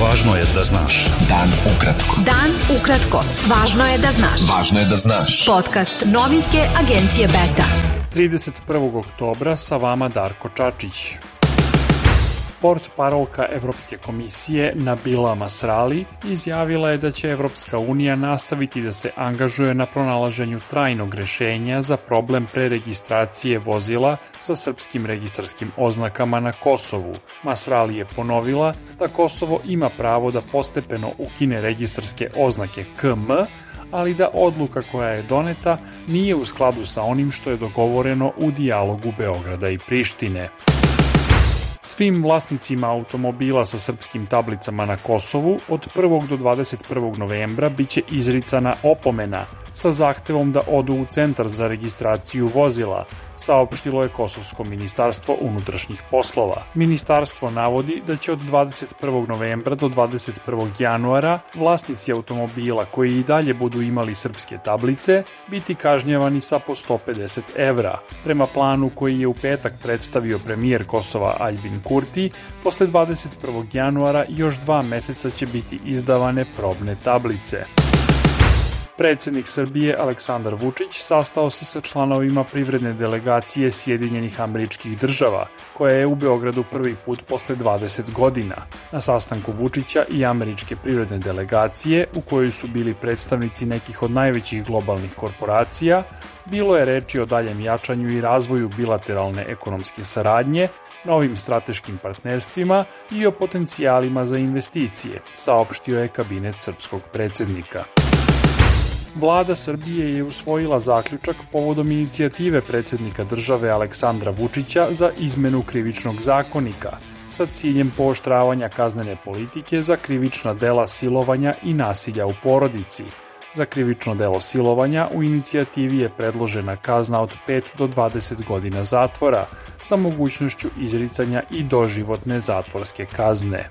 Važno je da znaš. Dan ukratko. Dan ukratko. Važno je da znaš. Važno je da znaš. Podcast novinske agencije Beta. 31. oktobra sa vama Darko Čačić. Port parolka Evropske komisije Nabila Masrali izjavila je da će Evropska unija nastaviti da se angažuje na pronalaženju trajnog rešenja za problem preregistracije vozila sa srpskim registarskim oznakama na Kosovu. Masrali je ponovila da Kosovo ima pravo da postepeno ukine registarske oznake KM, ali da odluka koja je doneta nije u skladu sa onim što je dogovoreno u dijalogu Beograda i Prištine. Svim vlasnicima automobila sa srpskim tablicama na Kosovu od 1. do 21. novembra biće izricana opomena sa zahtevom da odu u centar za registraciju vozila, saopštilo je Kosovsko ministarstvo unutrašnjih poslova. Ministarstvo navodi da će od 21. novembra do 21. januara vlasnici automobila koji i dalje budu imali srpske tablice biti kažnjavani sa po 150 evra. Prema planu koji je u petak predstavio premijer Kosova Aljbin Kurti, posle 21. januara još dva meseca će biti izdavane probne tablice. Predsednik Srbije Aleksandar Vučić sastao se sa članovima privredne delegacije Sjedinjenih američkih država, koja je u Beogradu prvi put posle 20 godina. Na sastanku Vučića i američke privredne delegacije, u kojoj su bili predstavnici nekih od najvećih globalnih korporacija, bilo je reči o daljem jačanju i razvoju bilateralne ekonomske saradnje, novim strateškim partnerstvima i o potencijalima za investicije, saopštio je kabinet srpskog predsednika. Vlada Srbije je usvojila zaključak povodom inicijative predsednika države Aleksandra Vučića za izmenu krivičnog zakonika sa ciljem pooštravanja kaznene politike za krivična dela silovanja i nasilja u porodici. Za krivično delo silovanja u inicijativi je predložena kazna od 5 do 20 godina zatvora sa mogućnošću izricanja i doživotne zatvorske kazne.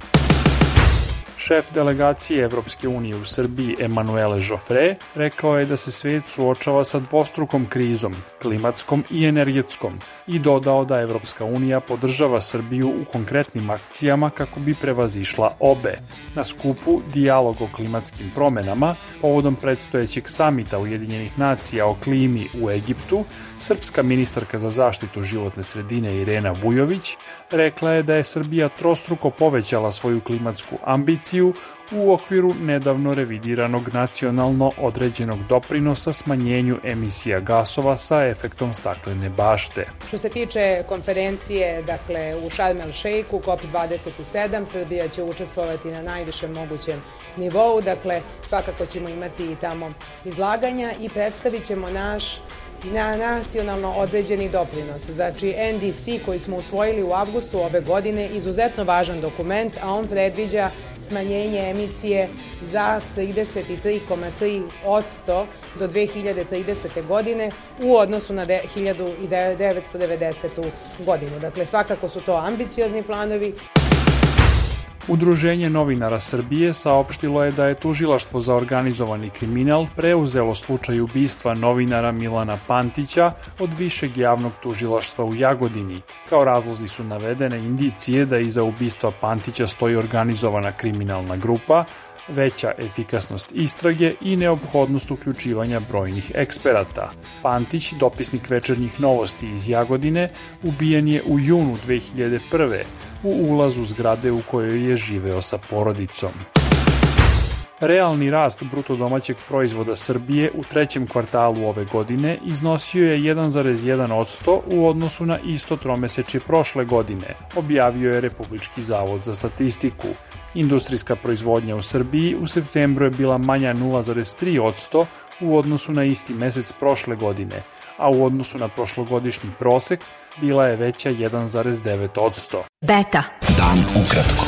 Šef delegacije Evropske unije u Srbiji Emanuele Joffre rekao je da se svet suočava sa dvostrukom krizom, klimatskom i energetskom, i dodao da Evropska unija podržava Srbiju u konkretnim akcijama kako bi prevazišla obe. Na skupu Dijalog o klimatskim promenama, povodom predstojećeg samita Ujedinjenih nacija o klimi u Egiptu, srpska ministarka za zaštitu životne sredine Irena Vujović rekla je da je Srbija trostruko povećala svoju klimatsku ambiciju u okviru nedavno revidiranog nacionalno određenog doprinosa smanjenju emisija gasova sa efektom staklene bašte. Što se tiče konferencije dakle, u Sharm el Sheikhu, COP27, Srbija će učestvovati na najvišem mogućem nivou, dakle svakako ćemo imati i tamo izlaganja i predstavit ćemo naš na nacionalno određeni doprinos. Znači NDC koji smo usvojili u avgustu ove godine, izuzetno važan dokument, a on predviđa smanjenje emisije za 33,3% do 2030. godine u odnosu na 1990. godinu. Dakle, svakako su to ambiciozni planovi. Udruženje novinara Srbije saopštilo je da je tužilaštvo za organizovani kriminal preuzelo slučaj ubistva novinara Milana Pantića od višeg javnog tužilaštva u Jagodini. Kao razlozi su navedene indicije da iza ubistva Pantića stoji organizovana kriminalna grupa, veća efikasnost istrage i neophodnost uključivanja brojnih eksperata. Pantić, dopisnik večernjih novosti iz Jagodine, ubijen je u junu 2001. u ulazu zgrade u kojoj je živeo sa porodicom. Realni rast bruto domaćeg proizvoda Srbije u trećem kvartalu ove godine iznosio je 1,1% u odnosu na isto tromeseče prošle godine, objavio je Republički zavod za statistiku. Industrijska proizvodnja u Srbiji u septembru je bila manja 0,3% u odnosu na isti mesec prošle godine, a u odnosu na prošlogodišnji prosek bila je veća 1,9%. Beta. Dan ukratko.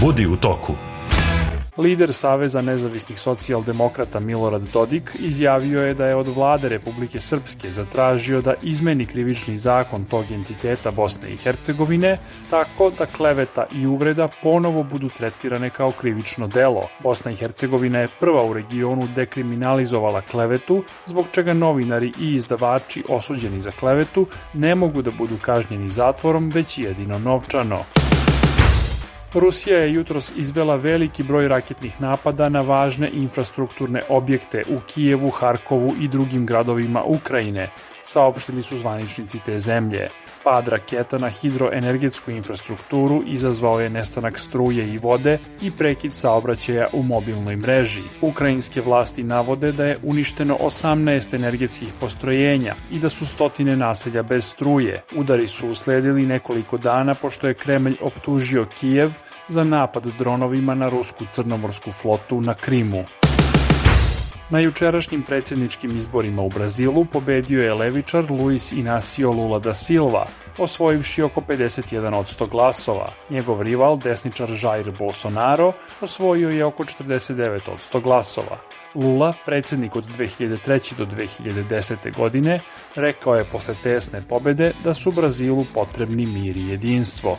Budi u toku. Lider Saveza nezavisnih socijaldemokrata Milorad Dodik izjavio je da je od vlade Republike Srpske zatražio da izmeni krivični zakon tog entiteta Bosne i Hercegovine tako da kleveta i uvreda ponovo budu tretirane kao krivično delo. Bosna i Hercegovina je prva u regionu dekriminalizovala klevetu, zbog čega novinari i izdavači osuđeni za klevetu ne mogu da budu kažnjeni zatvorom, već jedino novčano. Rusija je jutros izvela veliki broj raketnih napada na važne infrastrukturne objekte u Kijevu, Harkovu i drugim gradovima Ukrajine, saopštili su zvaničnici te zemlje. Pad raketa na hidroenergetsku infrastrukturu izazvao je nestanak struje i vode i prekid saobraćaja u mobilnoj mreži. Ukrajinske vlasti navode da je uništeno 18 energetskih postrojenja i da su stotine naselja bez struje. Udari su usledili nekoliko dana pošto je Kremlj optužio Kijev za napad dronovima na rusku crnomorsku flotu na Krimu. Na jučerašnjim predsjedničkim izborima u Brazilu pobedio je levičar Luis Inacio Lula da Silva, osvojivši oko 51% glasova. Njegov rival, desničar Jair Bolsonaro, osvojio je oko 49% glasova. Lula, predsednik od 2003. do 2010. godine, rekao je posle tesne pobede da su Brazilu potrebni mir i jedinstvo.